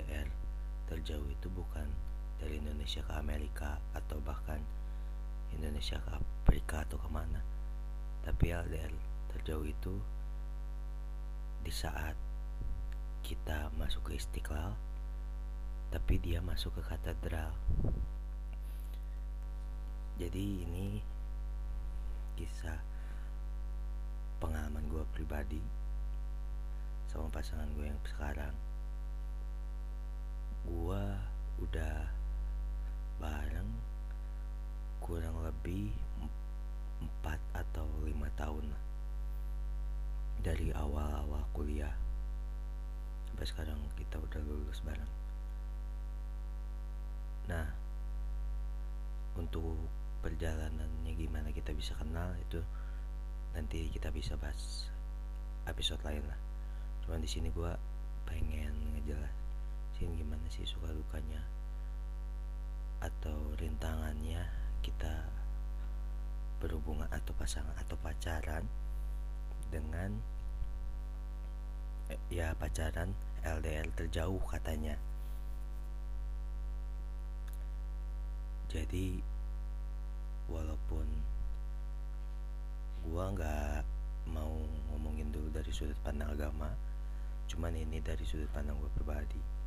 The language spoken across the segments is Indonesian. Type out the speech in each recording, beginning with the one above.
LDR terjauh itu bukan dari Indonesia ke Amerika atau bahkan Indonesia ke Afrika atau ke mana tapi LDR terjauh itu di saat kita masuk ke Istiqlal tapi dia masuk ke katedral. Jadi ini kisah pengalaman gue pribadi sama pasangan gue yang sekarang gue udah bareng kurang lebih empat atau lima tahun dari awal-awal kuliah sampai sekarang kita udah lulus bareng. Nah untuk perjalanannya gimana kita bisa kenal itu nanti kita bisa bahas episode lain lah. Cuman di sini gue pengen ngejelasin gimana sih suka dukanya? Atau rintangannya kita berhubungan atau pasangan atau pacaran dengan eh, ya pacaran LDR terjauh katanya. Jadi walaupun gua nggak mau ngomongin dulu dari sudut pandang agama cuman ini dari sudut pandang gue pribadi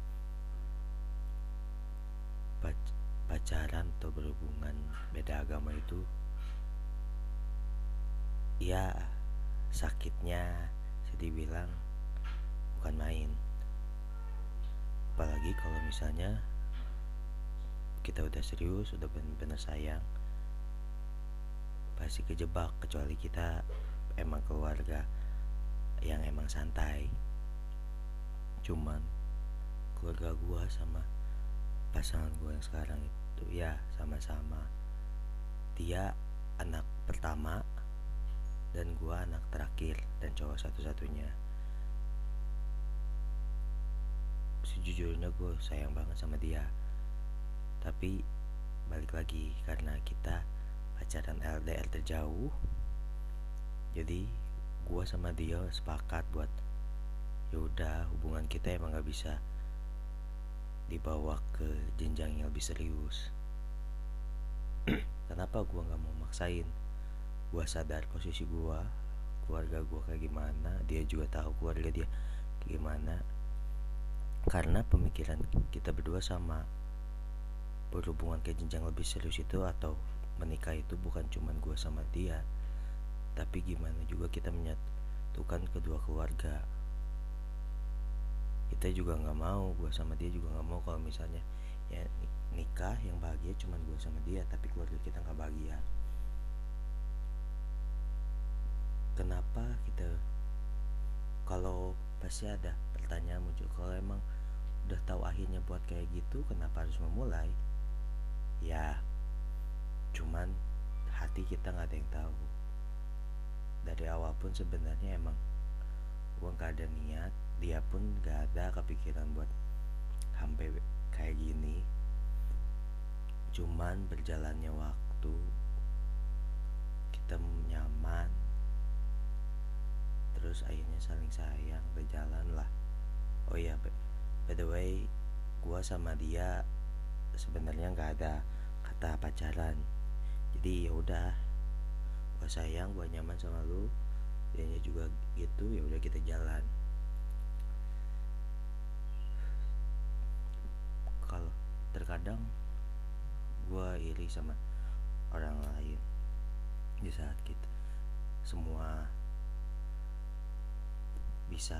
pacaran atau berhubungan beda agama itu ya sakitnya sedih bilang bukan main. Apalagi kalau misalnya kita udah serius udah benar-benar sayang pasti kejebak kecuali kita emang keluarga yang emang santai. Cuman keluarga gue sama pasangan gue yang sekarang itu ya sama-sama. Dia anak pertama dan gue anak terakhir dan cowok satu-satunya. Sejujurnya gue sayang banget sama dia. Tapi balik lagi karena kita pacaran LDR terjauh jadi gue sama dia sepakat buat yaudah hubungan kita emang gak bisa dibawa ke jenjang yang lebih serius. Kenapa gue gak mau maksain? Gue sadar posisi gue keluarga gue kayak gimana dia juga tahu keluarga dia gimana. Karena pemikiran kita berdua sama berhubungan ke jenjang lebih serius itu atau menikah itu bukan cuma gue sama dia tapi gimana juga kita menyatukan kedua keluarga kita juga nggak mau gue sama dia juga nggak mau kalau misalnya ya nikah yang bahagia cuma gue sama dia tapi keluarga kita nggak bahagia. Kenapa kita kalau pasti ada pertanyaan muncul kalau emang udah tahu akhirnya buat kayak gitu kenapa harus memulai? Ya cuman hati kita nggak ada yang tahu. Dari awal pun sebenarnya emang gue nggak ada niat dia pun gak ada kepikiran buat sampai kayak gini. Cuman berjalannya waktu kita nyaman. Terus akhirnya saling sayang berjalan lah. Oh iya by the way gua sama dia sebenarnya nggak ada kata pacaran. Jadi ya udah gua sayang gua nyaman sama lu. Dia juga gitu ya udah kita jalan kalau terkadang gue iri sama orang lain di saat kita semua bisa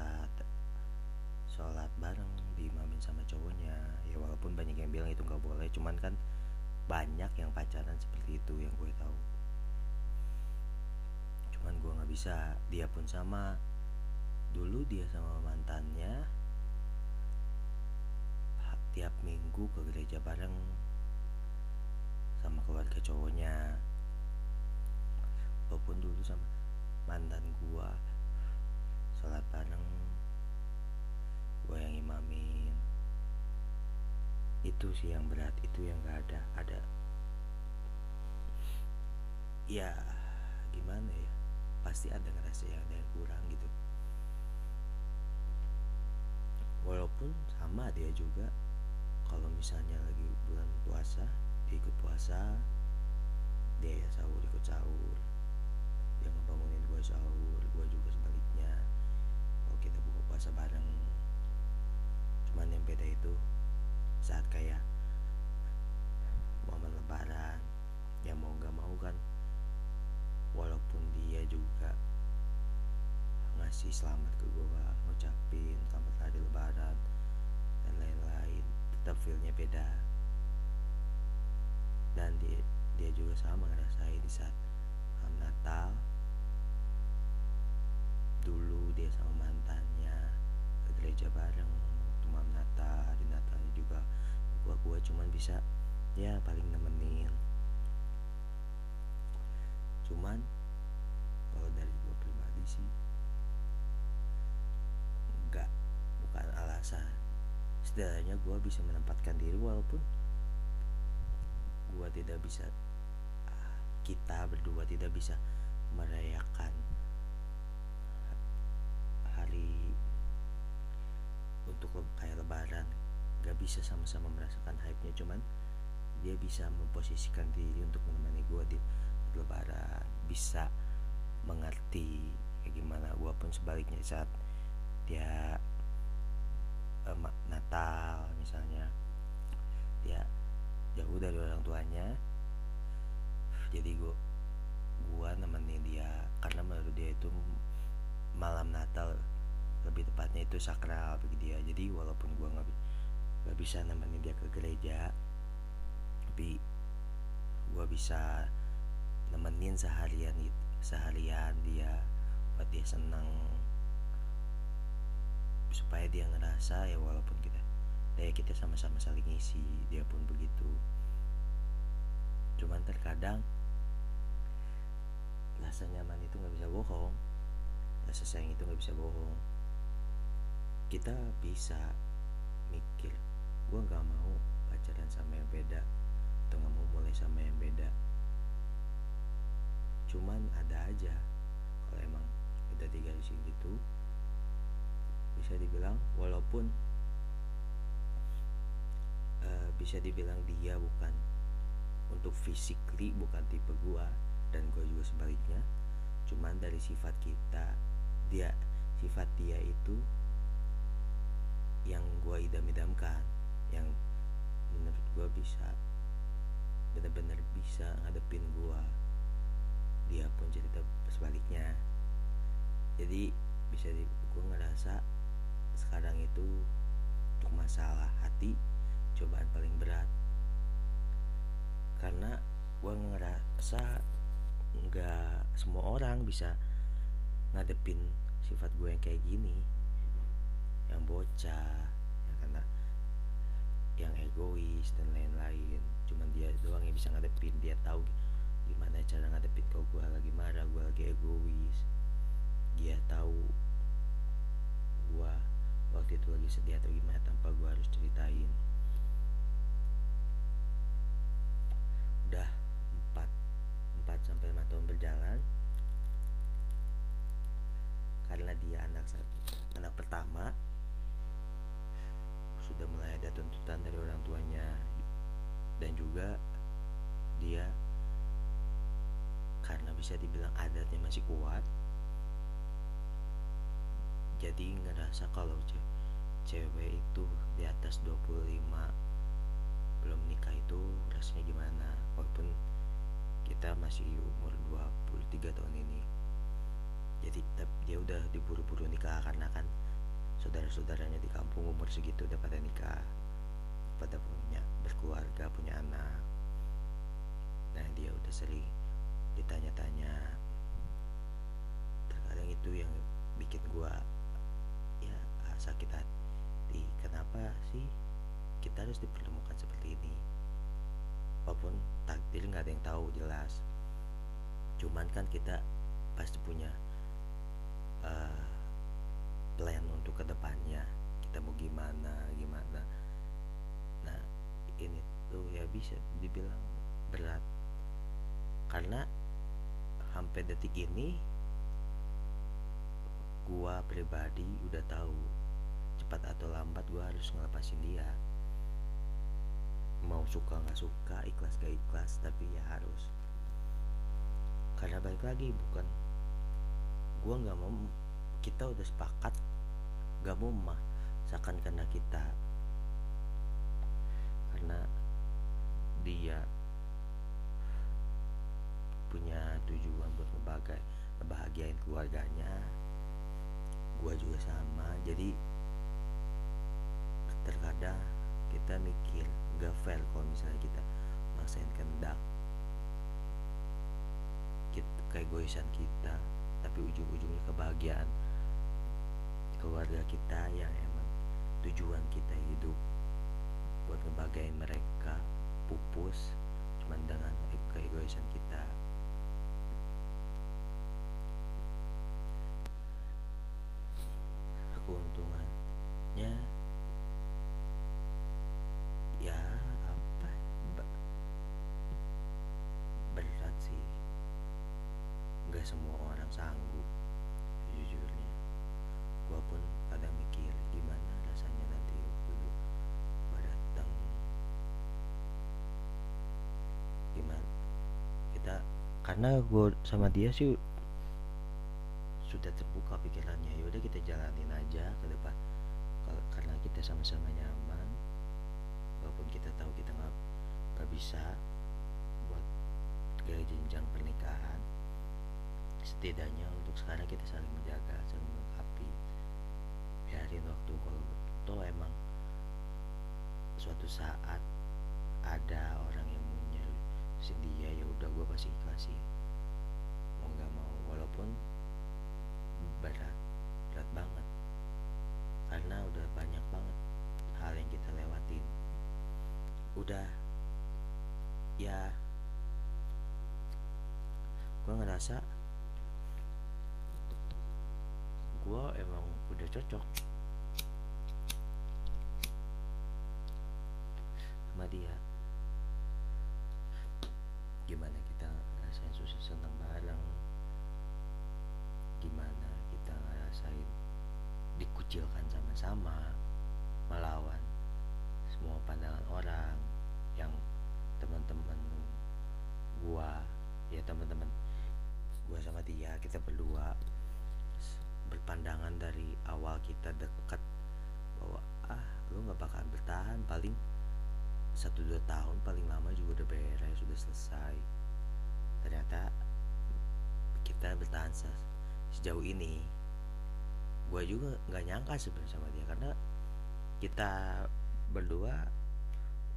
sholat bareng diimamin sama cowoknya. Ya walaupun banyak yang bilang itu nggak boleh cuman kan banyak yang pacaran seperti itu yang gue tahu. Cuman gue nggak bisa dia pun sama. Dulu dia sama mantannya tiap minggu ke gereja bareng sama keluarga cowoknya. Walaupun dulu sama mantan gua sholat bareng gua yang imamin. Itu sih yang berat itu yang gak ada ada. Ya gimana ya? Pasti ada ngerasa yang ada yang kurang gitu. Walaupun sama dia juga kalau misalnya lagi bulan puasa ikut puasa dia ya sahur ikut sahur. Dia ngebangunin gue sahur gue juga sebaliknya. Kalau kita buka puasa bareng. Cuman yang beda itu saat kayak momen lebaran ya mau gak mau kan walaupun dia juga ngasih selamat ke gue ngucapin feelnya beda. Dan dia dia juga sama ngerasain di saat malam Natal. Dulu dia sama mantannya ke gereja bareng waktu malam Natal hari Natalnya juga gua gua cuman bisa ya paling nemenin. Cuman kalau dari gua pribadi sih setidaknya gua bisa menempatkan diri walaupun gua tidak bisa kita berdua tidak bisa merayakan hari untuk kayak lebaran. Gak bisa sama-sama merasakan hype-nya cuman dia bisa memposisikan diri untuk menemani gue di lebaran bisa mengerti kayak gimana gue pun sebaliknya saat dia eh, Natal misalnya. Dia jauh dari orang tuanya. Jadi gue gua nemenin dia karena menurut dia itu malam Natal lebih tepatnya itu sakral bagi dia. Jadi walaupun gua nggak nggak bisa nemenin dia ke gereja tapi gua bisa nemenin seharian seharian dia buat dia senang supaya dia ngerasa ya walaupun kita ya kita sama-sama saling isi dia pun begitu. Cuman terkadang rasa nyaman itu nggak bisa bohong rasa sayang itu nggak bisa bohong. Kita bisa mikir gue nggak mau pacaran sama yang beda atau nggak mau mulai sama yang beda. Cuman ada aja kalau emang udah digarisin gitu bisa dibilang walaupun uh, bisa dibilang dia bukan untuk physically bukan tipe gua dan gue juga sebaliknya. Cuman dari sifat kita dia sifat dia itu yang gue idam-idamkan yang menurut gue bisa benar-benar bisa ngadepin gue dia pun cerita sebaliknya. Jadi bisa di gue ngerasa itu untuk masalah hati cobaan paling berat. Karena gue ngerasa nggak semua orang bisa ngadepin sifat gue yang kayak gini. Yang bocah yang karena yang egois dan lain-lain. Cuman dia doang yang bisa ngadepin dia tahu gimana cara ngadepin kalau gue lagi marah gue lagi egois. Dia tahu gue waktu itu lagi sedih atau gimana tanpa gue harus ceritain. Udah 4 sampai 5 tahun berjalan. Karena dia anak anak pertama sudah mulai ada tuntutan dari orang tuanya. Dan juga dia karena bisa dibilang adatnya masih kuat jadi ngerasa kalau cewek itu di atas 25 belum nikah itu rasanya gimana? Walaupun kita masih umur 23 tahun ini. Jadi dia udah diburu-buru nikah karena kan saudara-saudaranya di kampung umur segitu udah pada nikah pada punya berkeluarga punya anak. Nah dia udah sering ditanya-tanya. Terkadang itu yang bikin gua sakit hati. Kenapa sih kita harus dipertemukan seperti ini? Apa pun takdir nggak ada yang tahu jelas. Cuman kan kita pasti punya uh, plan untuk ke depannya kita mau gimana gimana. Nah ini tuh ya bisa dibilang berat. Karena sampai detik ini gua pribadi udah tahu cepat atau lambat gue harus ngelepasin dia. Mau suka nggak suka ikhlas gak ikhlas tapi ya harus. Karena balik lagi bukan gue nggak mau kita udah sepakat gak mau memaksakan karena kita. Karena dia punya tujuan buat ngebagai ngebahagiain keluarganya gue juga sama. Jadi terkadang kita mikir gak fair kalau misalnya kita maksain kehendak kita, keegoisan kita tapi ujung-ujungnya kebahagiaan keluarga kita yang emang tujuan kita hidup buat ngebagain mereka pupus cuman dengan keegoisan kita. Keuntungannya ya apa berat sih nggak semua orang sanggup. Jujurnya gua pun kadang mikir gimana rasanya nanti waktu gua datang gimana? Kita karena gue sama dia sih sudah terbuka pikirannya yaudah kita jalanin aja ke depan kalau karena kita sama-sama nyaman walaupun kita tahu kita nggak nggak bisa buat gaya jenjang pernikahan setidaknya untuk sekarang kita saling menjaga saling melengkapi biarin waktu kalau toh emang suatu saat ada orang yang mau nyerusin dia ya udah gue pasti kasih. Mau nggak mau walaupun berat berat banget. Karena udah banyak banget hal yang kita lewatin. Udah ya gue ngerasa gue emang udah cocok sama dia. Gimana kita ngerasain susah senang bareng? Gimana kita ngerasain dikucilkan sama-sama melawan semua pandangan orang yang teman-teman gua ya teman-teman gua sama dia kita berdua berpandangan dari awal kita dekat bahwa ah lu nggak bakalan bertahan paling satu dua tahun paling lama juga udah beres sudah selesai. Ternyata kita bertahan sejauh ini. Gue juga nggak nyangka sebenarnya sama dia karena kita berdua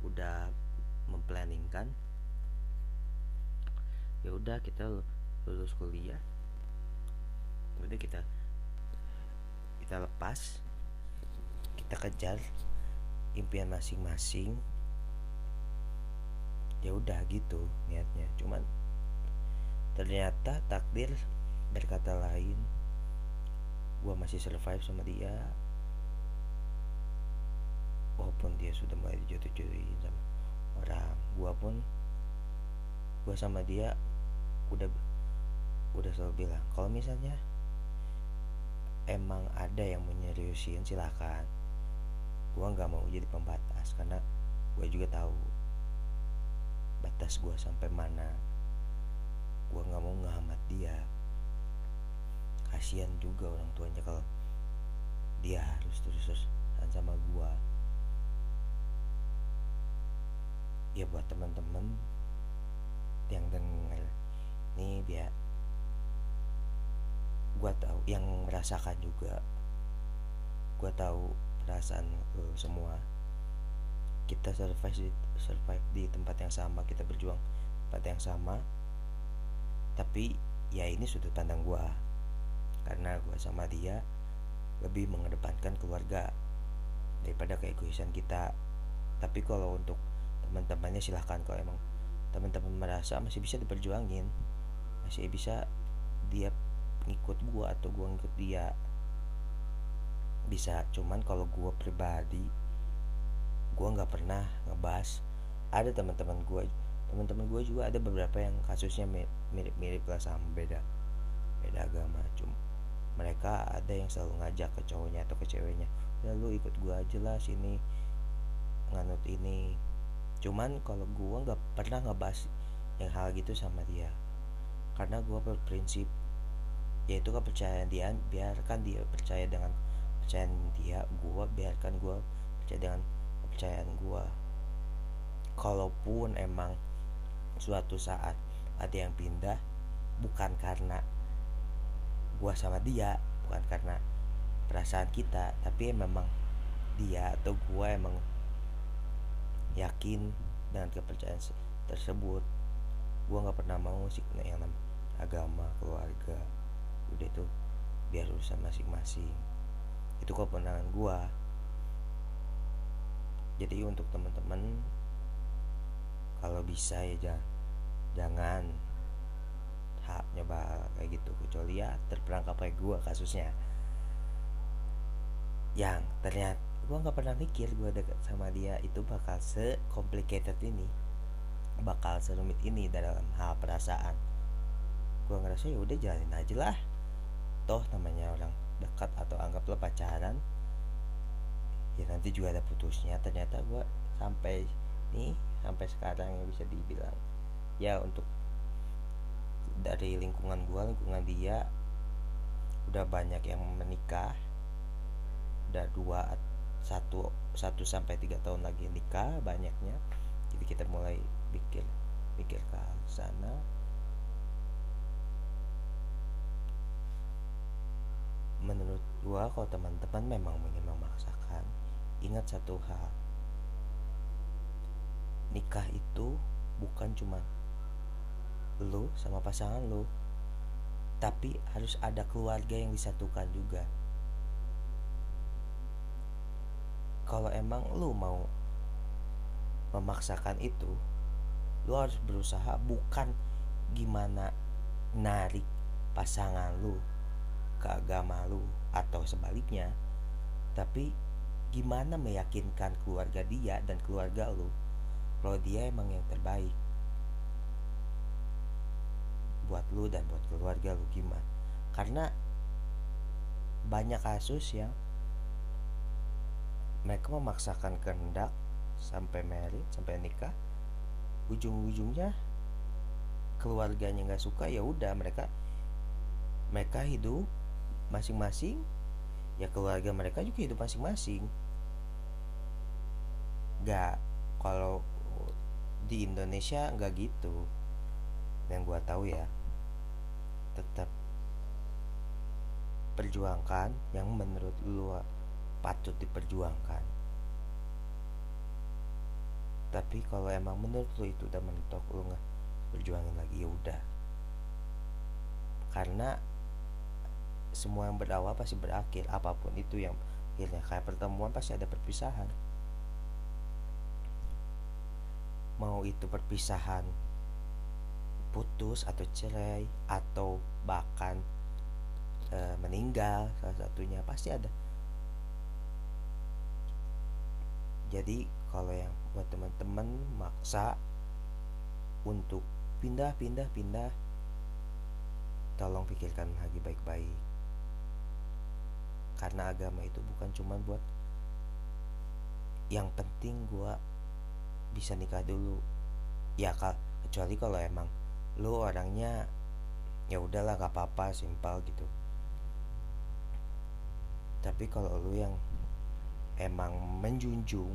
udah memplanningkan. Ya udah kita lulus kuliah. Udah kita kita lepas kita kejar impian masing-masing ya udah gitu niatnya. Cuman ternyata takdir berkata lain. Gue masih survive sama dia. Walaupun dia sudah mulai dijodoh-jodohin sama orang. Gue pun gue sama dia udah udah selalu bilang kalau misalnya emang ada yang menyeriusin silahkan gue nggak mau jadi pembatas karena gue juga tahu batas gue sampai mana gue nggak mau ngehambat dia. Kasihan juga orang tuanya kalau dia harus terus-terusan sama gue ya buat teman-teman yang denger nih dia gue tahu yang merasakan juga gue tahu perasaan lo semua kita survive di, survive di tempat yang sama kita berjuang tempat yang sama. Tapi ya ini sudut pandang gue karena gue sama dia lebih mengedepankan keluarga daripada keegoisan kita. Tapi kalau untuk teman-temannya silahkan kalau emang teman-teman merasa masih bisa diperjuangin masih bisa dia ngikut gue atau gue ngikut dia. Bisa cuman kalau gue pribadi gue nggak pernah ngebahas. Ada teman-teman gue teman-teman gue juga ada beberapa yang kasusnya mirip-mirip lah sama beda beda agama. Cuma mereka ada yang selalu ngajak ke cowoknya atau ke ceweknya ya lu ikut gua aja lah sini nganut ini. Cuman kalau gua nggak pernah ngebahas yang hal gitu sama dia karena gua berprinsip yaitu kepercayaan dia biarkan dia percaya dengan kepercayaan dia gua biarkan gua percaya dengan kepercayaan gua. Kalaupun emang suatu saat ada yang pindah bukan karena gua sama dia bukan karena perasaan kita tapi memang dia atau gua emang yakin dengan kepercayaan tersebut. Gua nggak pernah mau sih yang namanya agama keluarga udah itu biar urusan masing-masing. Itu kewenangan gua jadi untuk teman-teman kalau bisa ya jangan hak nyoba kayak gitu. Kecuali ya terperangkap kayak gue kasusnya. Yang ternyata gue nggak pernah mikir gue deket sama dia itu bakal se complicated ini. Bakal serumit ini dalam hal perasaan. Gue ngerasa ya udah jalanin aja lah. Toh namanya orang dekat atau anggaplah pacaran ya nanti juga ada putusnya. Ternyata gue sampai nih sampai sekarang yang bisa dibilang. Ya untuk dari lingkungan gue lingkungan dia udah banyak yang menikah. Udah dua satu satu sampai tiga tahun lagi nikah banyaknya. Jadi kita mulai pikir pikir ke sana. Menurut gua kalau teman-teman memang ingin memaksakan ingat satu hal. Nikah itu bukan cuma lu sama pasangan lu tapi harus ada keluarga yang disatukan juga. Kalau emang lu mau memaksakan itu lu harus berusaha bukan gimana narik pasangan lu ke agama lu atau sebaliknya tapi gimana meyakinkan keluarga dia dan keluarga lu kalau dia emang yang terbaik? Buat lu dan buat keluarga lu gimana? Karena banyak kasus yang mereka memaksakan kehendak sampai married sampai nikah. Ujung-ujungnya keluarganya nggak suka ya udah mereka mereka hidup masing-masing ya keluarga mereka juga hidup masing-masing. Nggak kalau di Indonesia nggak gitu. Yang gua tahu ya tetap perjuangkan yang menurut lu patut diperjuangkan. Tapi kalau emang menurut lu itu udah mentok lu nggak berjuangin lagi ya udah. Karena semua yang berawal pasti berakhir apa pun itu yang akhirnya. Kayak pertemuan pasti ada perpisahan. Mau itu perpisahan putus atau cerai atau bahkan e, meninggal salah satunya pasti ada. Jadi kalau yang buat teman-teman maksa untuk pindah pindah pindah tolong pikirkan lagi baik-baik karena agama itu bukan cuma buat yang penting gua bisa nikah dulu. Ya kal kecuali kalau emang lu orangnya ya udahlah gak apa-apa simpel gitu. Tapi kalau lu yang emang menjunjung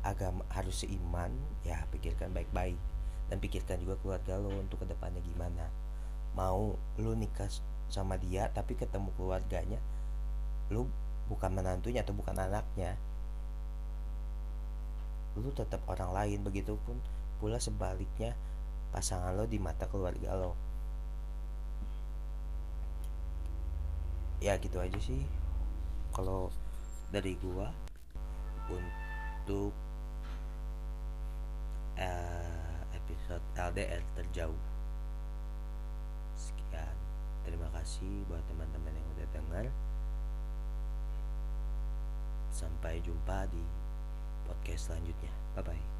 agama harus seiman ya pikirkan baik-baik. Dan pikirkan juga keluarga lo untuk ke depannya gimana. Mau lu nikah sama dia tapi ketemu keluarganya lu bukan menantunya atau bukan anaknya. Lu tetap orang lain begitupun pula sebaliknya pasangan lo di mata keluarga lo. Ya gitu aja sih. Kalau dari gua untuk uh, episode LDR terjauh terima kasih buat teman-teman yang udah dengar. Sampai jumpa di podcast selanjutnya. Bye bye